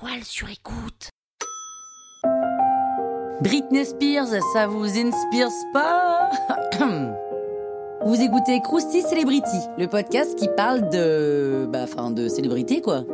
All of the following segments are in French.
toile sur écoute. Britney Spears, ça vous inspire pas? Vous écoutez Krusty Celebrity, le podcast qui parle de. Bah, enfin, de célébrité, quoi.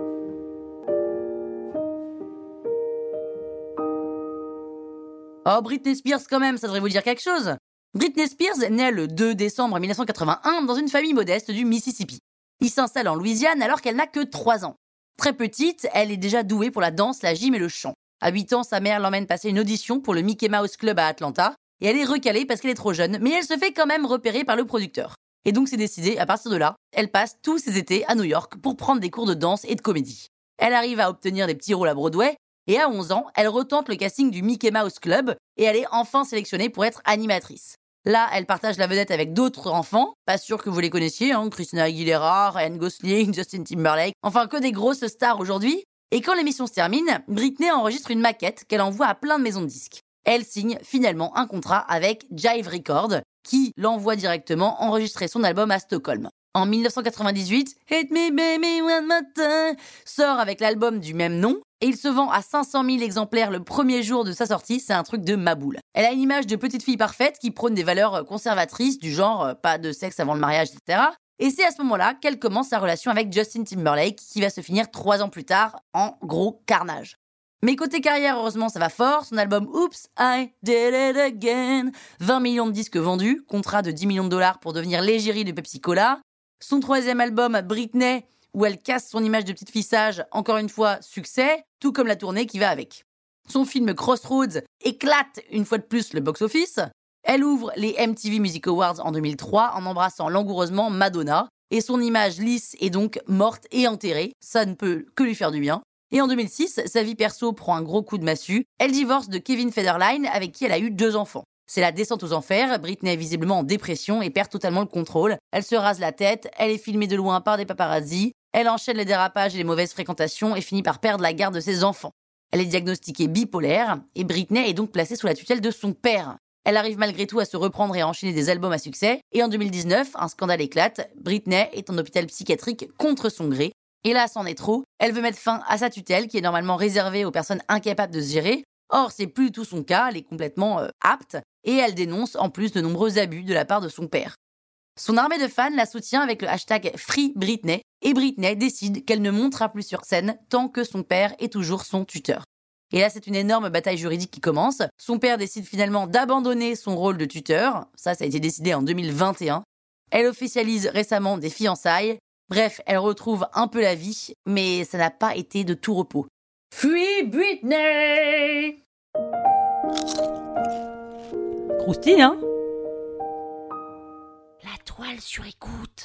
Oh, Britney Spears, quand même, ça devrait vous dire quelque chose. Britney Spears naît le 2 décembre 1981 dans une famille modeste du Mississippi. Il s'installe en Louisiane alors qu'elle n'a que 3 ans. Très petite, elle est déjà douée pour la danse, la gym et le chant. À 8 ans, sa mère l'emmène passer une audition pour le Mickey Mouse Club à Atlanta, et elle est recalée parce qu'elle est trop jeune, mais elle se fait quand même repérer par le producteur. Et donc c'est décidé, à partir de là, elle passe tous ses étés à New York pour prendre des cours de danse et de comédie. Elle arrive à obtenir des petits rôles à Broadway, et à 11 ans, elle retente le casting du Mickey Mouse Club, et elle est enfin sélectionnée pour être animatrice. Là, elle partage la vedette avec d'autres enfants, pas sûr que vous les connaissiez, hein, Christina Aguilera, Ryan Gosling, Justin Timberlake, enfin que des grosses stars aujourd'hui. Et quand l'émission se termine, Britney enregistre une maquette qu'elle envoie à plein de maisons de disques. Elle signe finalement un contrat avec Jive Records, qui l'envoie directement enregistrer son album à Stockholm. En 1998, Hit Me Baby One Time sort avec l'album du même nom et il se vend à 500 000 exemplaires le premier jour de sa sortie, c'est un truc de maboule. Elle a une image de petite fille parfaite qui prône des valeurs conservatrices du genre euh, pas de sexe avant le mariage, etc. Et c'est à ce moment-là qu'elle commence sa relation avec Justin Timberlake qui va se finir trois ans plus tard en gros carnage. Mais côté carrière, heureusement, ça va fort. Son album Oops, I Did It Again, 20 millions de disques vendus, contrat de 10 millions de dollars pour devenir l'égérie de Pepsi Cola. Son troisième album, Britney, où elle casse son image de petite fille sage, encore une fois, succès, tout comme la tournée qui va avec. Son film Crossroads éclate une fois de plus le box-office. Elle ouvre les MTV Music Awards en 2003 en embrassant langoureusement Madonna, et son image lisse est donc morte et enterrée, ça ne peut que lui faire du bien. Et en 2006, sa vie perso prend un gros coup de massue, elle divorce de Kevin Federline avec qui elle a eu deux enfants. C'est la descente aux enfers, Britney est visiblement en dépression et perd totalement le contrôle. Elle se rase la tête, elle est filmée de loin par des paparazzis, elle enchaîne les dérapages et les mauvaises fréquentations et finit par perdre la garde de ses enfants. Elle est diagnostiquée bipolaire et Britney est donc placée sous la tutelle de son père. Elle arrive malgré tout à se reprendre et à enchaîner des albums à succès. Et en 2019, un scandale éclate. Britney est en hôpital psychiatrique contre son gré. Et là, c'en est trop. Elle veut mettre fin à sa tutelle, qui est normalement réservée aux personnes incapables de se gérer. Or, c'est plus du tout son cas, elle est complètement euh, apte et elle dénonce en plus de nombreux abus de la part de son père. Son armée de fans la soutient avec le hashtag Free Britney et Britney décide qu'elle ne montera plus sur scène tant que son père est toujours son tuteur. Et là, c'est une énorme bataille juridique qui commence. Son père décide finalement d'abandonner son rôle de tuteur. Ça, ça a été décidé en 2021. Elle officialise récemment des fiançailles. Bref, elle retrouve un peu la vie, mais ça n'a pas été de tout repos. Free Britney Croustille, hein? Toile sur écoute.